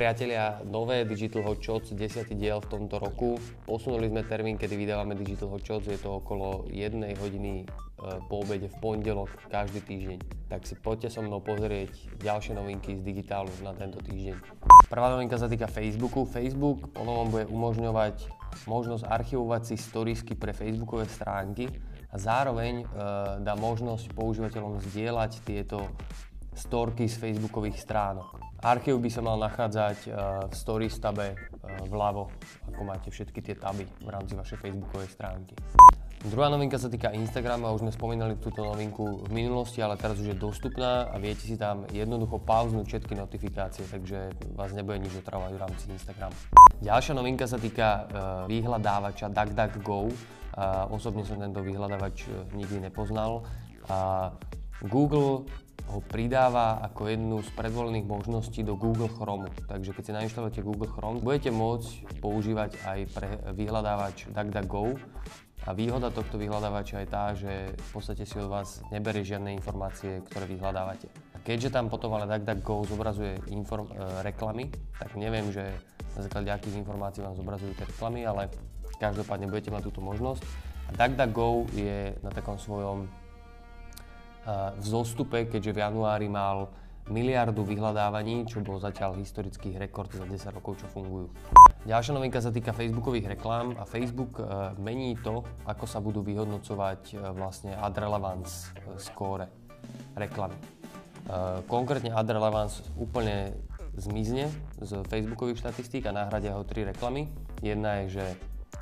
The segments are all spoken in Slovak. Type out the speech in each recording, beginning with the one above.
priatelia, nové Digital Hot Shots, 10. diel v tomto roku. Posunuli sme termín, kedy vydávame Digital Hot Shots, je to okolo 1 hodiny e, po obede v pondelok každý týždeň. Tak si poďte so mnou pozrieť ďalšie novinky z digitálu na tento týždeň. Prvá novinka sa týka Facebooku. Facebook ponovom bude umožňovať možnosť archivovať si storiesky pre Facebookové stránky a zároveň e, dá možnosť používateľom zdieľať tieto storky z Facebookových stránok. Archív by sa mal nachádzať eh, v Stories tabe eh, vľavo, ako máte všetky tie taby v rámci vašej facebookovej stránky. Druhá novinka sa týka Instagramu a už sme spomínali túto novinku v minulosti, ale teraz už je dostupná a viete si tam jednoducho pauznúť všetky notifikácie, takže vás nebude nič otravovať v rámci Instagramu. Ďalšia novinka sa týka uh, vyhľadávača DuckDuckGo. Osobne som tento vyhľadávač nikdy nepoznal. Uh, Google ho pridáva ako jednu z predvolených možností do Google Chrome. Takže keď si nainštalujete Google Chrome, budete môcť používať aj pre vyhľadávač DuckDuckGo. A výhoda tohto vyhľadávača je tá, že v podstate si od vás neberie žiadne informácie, ktoré vyhľadávate. A keďže tam potom ale DuckDuckGo zobrazuje inform- e, reklamy, tak neviem, že na základe akých informácií vám zobrazujú tie reklamy, ale každopádne budete mať túto možnosť. A DuckDuckGo je na takom svojom v zostupe, keďže v januári mal miliardu vyhľadávaní, čo bol zatiaľ historický rekord za 10 rokov, čo fungujú. Ďalšia novinka sa týka Facebookových reklám a Facebook e, mení to, ako sa budú vyhodnocovať e, vlastne ad relevance e, score reklamy. Konkrétne ad relevance úplne zmizne z Facebookových štatistík a nahradia ho tri reklamy. Jedna je, že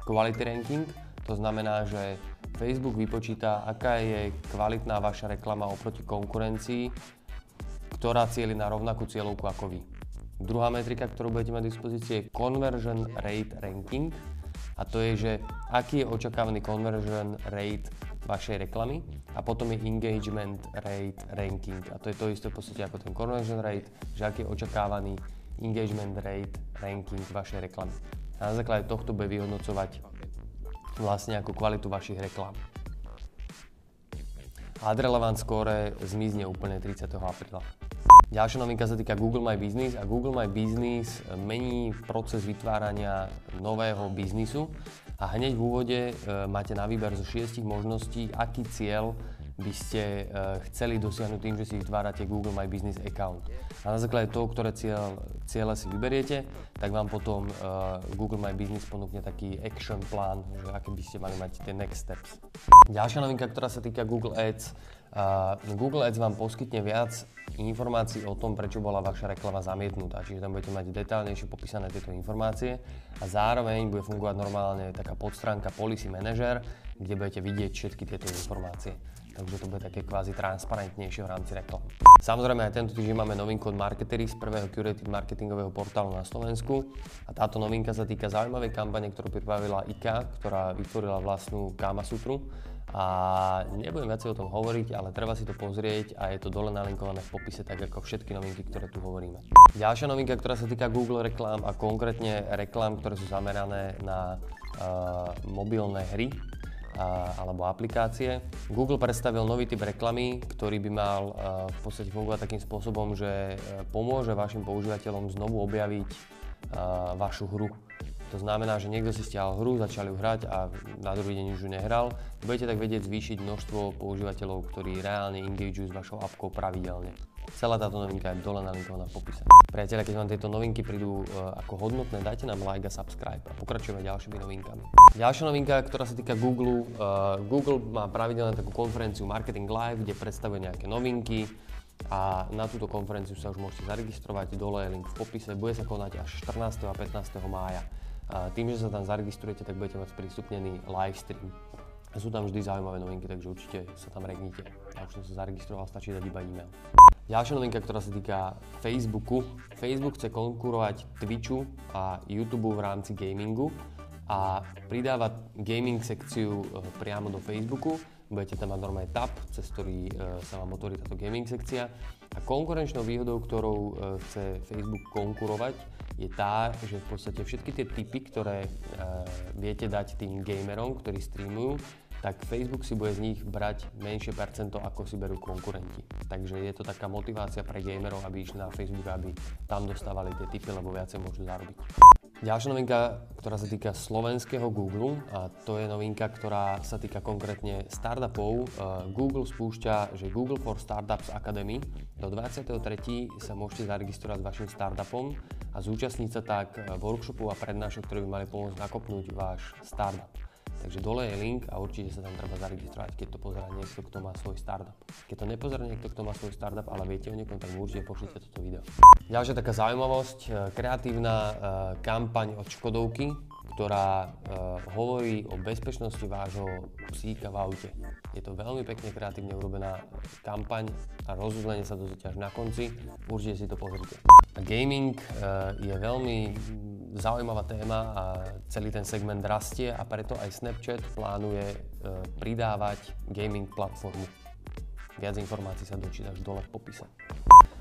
quality ranking, to znamená, že Facebook vypočíta, aká je kvalitná vaša reklama oproti konkurencii, ktorá cieli na rovnakú cieľovku ako vy. Druhá metrika, ktorú budete mať v dispozícii je Conversion Rate Ranking a to je, že aký je očakávaný conversion rate vašej reklamy a potom je engagement rate ranking a to je to isté v podstate ako ten conversion rate, že aký je očakávaný engagement rate ranking vašej reklamy. A na základe tohto bude vyhodnocovať vlastne ako kvalitu vašich reklám. Ad Relevant zmizne úplne 30. apríla. Ďalšia novinka sa týka Google My Business a Google My Business mení proces vytvárania nového biznisu a hneď v úvode e, máte na výber zo šiestich možností, aký cieľ by ste uh, chceli dosiahnuť tým, že si vytvárate Google My Business account. A na základe toho, ktoré cieľ, cieľe si vyberiete, tak vám potom uh, Google My Business ponúkne taký action plán, že aké by ste mali mať tie next steps. Ďalšia novinka, ktorá sa týka Google Ads. Uh, Google Ads vám poskytne viac informácií o tom, prečo bola vaša reklama zamietnutá. Čiže tam budete mať detálnejšie popísané tieto informácie a zároveň bude fungovať normálne taká podstránka Policy Manager, kde budete vidieť všetky tieto informácie takže to bude také kvázi transparentnejšie v rámci reklam. Samozrejme aj tento týždeň máme novinku od Marketery z prvého curated marketingového portálu na Slovensku a táto novinka sa týka zaujímavej kampane, ktorú pripravila IKA, ktorá vytvorila vlastnú Kama Sutru a nebudem viacej o tom hovoriť, ale treba si to pozrieť a je to dole nalinkované v popise, tak ako všetky novinky, ktoré tu hovoríme. Ďalšia novinka, ktorá sa týka Google reklám a konkrétne reklám, ktoré sú zamerané na uh, mobilné hry, alebo aplikácie. Google predstavil nový typ reklamy, ktorý by mal v podstate fungovať takým spôsobom, že e, pomôže vašim používateľom znovu objaviť vašu hru. To znamená, že niekto si stiahol hru, začal ju hrať a na druhý deň už ju nehral. Budete tak vedieť zvýšiť množstvo používateľov, ktorí reálne engageujú s vašou appkou pravidelne. Celá táto novinka je dole nalinkovaná v popise. Priatelia, keď vám tieto novinky prídu uh, ako hodnotné, dajte nám like a subscribe a pokračujeme ďalšími novinkami. Ďalšia novinka, ktorá sa týka Google. Uh, Google má pravidelne takú konferenciu Marketing Live, kde predstavuje nejaké novinky, a na túto konferenciu sa už môžete zaregistrovať, dole je link v popise, bude sa konať až 14. a 15. mája. Tým, že sa tam zaregistrujete, tak budete mať sprístupnený live stream. Sú tam vždy zaujímavé novinky, takže určite sa tam regnite. Ja už som sa zaregistroval, stačí dať iba e-mail. Ďalšia novinka, ktorá sa týka Facebooku. Facebook chce konkurovať Twitchu a YouTube v rámci gamingu a pridáva gaming sekciu e, priamo do Facebooku. Budete tam mať normálne tab, cez ktorý e, sa vám otvorí táto gaming sekcia. A konkurenčnou výhodou, ktorou e, chce Facebook konkurovať, je tá, že v podstate všetky tie typy, ktoré viete dať tým gamerom, ktorí streamujú, tak Facebook si bude z nich brať menšie percento, ako si berú konkurenti. Takže je to taká motivácia pre gamerov, aby išli na Facebook, aby tam dostávali tie tipy, lebo viacej môžu zarobiť. Ďalšia novinka, ktorá sa týka slovenského Google, a to je novinka, ktorá sa týka konkrétne startupov. E, Google spúšťa, že Google for Startups Academy. Do 23. sa môžete zaregistrovať s vašim startupom a zúčastniť sa tak workshopov a prednášok, ktoré by mali pomôcť nakopnúť váš startup. Takže dole je link a určite sa tam treba zaregistrovať, keď to pozerá niekto, kto má svoj startup. Keď to nepozerá niekto, kto má svoj startup, ale viete o niekom, tak určite pošlite toto video. Ďalšia taká zaujímavosť, e, kreatívna e, kampaň od Škodovky, ktorá e, hovorí o bezpečnosti vášho psíka v aute. Je to veľmi pekne kreatívne urobená kampaň a rozuzlenie sa dozviete až na konci. Určite si to pozrite. Gaming je veľmi zaujímavá téma a celý ten segment rastie a preto aj Snapchat plánuje e, pridávať gaming platformu. Viac informácií sa dočítaš dole v popise.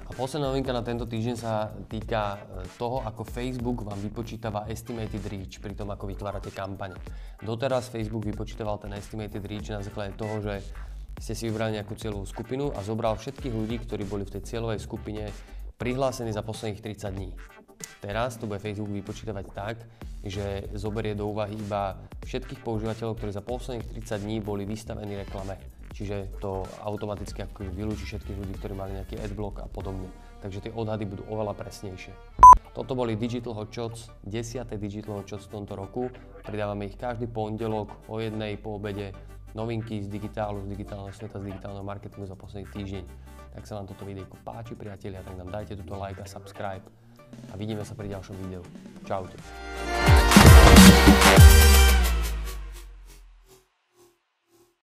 A posledná novinka na tento týždeň sa týka e, toho, ako Facebook vám vypočítava estimated reach pri tom, ako vytvárate kampane. Doteraz Facebook vypočítaval ten estimated reach na základe toho, že ste si vybrali nejakú cieľovú skupinu a zobral všetkých ľudí, ktorí boli v tej cieľovej skupine prihlásení za posledných 30 dní. Teraz to bude Facebook vypočítavať tak, že zoberie do úvahy iba všetkých používateľov, ktorí za posledných 30 dní boli vystavení reklame. Čiže to automaticky ako vylúči všetkých ľudí, ktorí mali nejaký adblock a podobne. Takže tie odhady budú oveľa presnejšie. Toto boli Digital Hot Shots, 10. Digital Hot Shots v tomto roku. Pridávame ich každý pondelok o jednej po obede. Novinky z digitálu, z digitálneho sveta, z digitálneho marketingu za posledný týždeň. Tak sa vám toto videjko páči, priatelia, tak nám dajte túto like a subscribe a vidíme sa pri ďalšom videu. Čaute.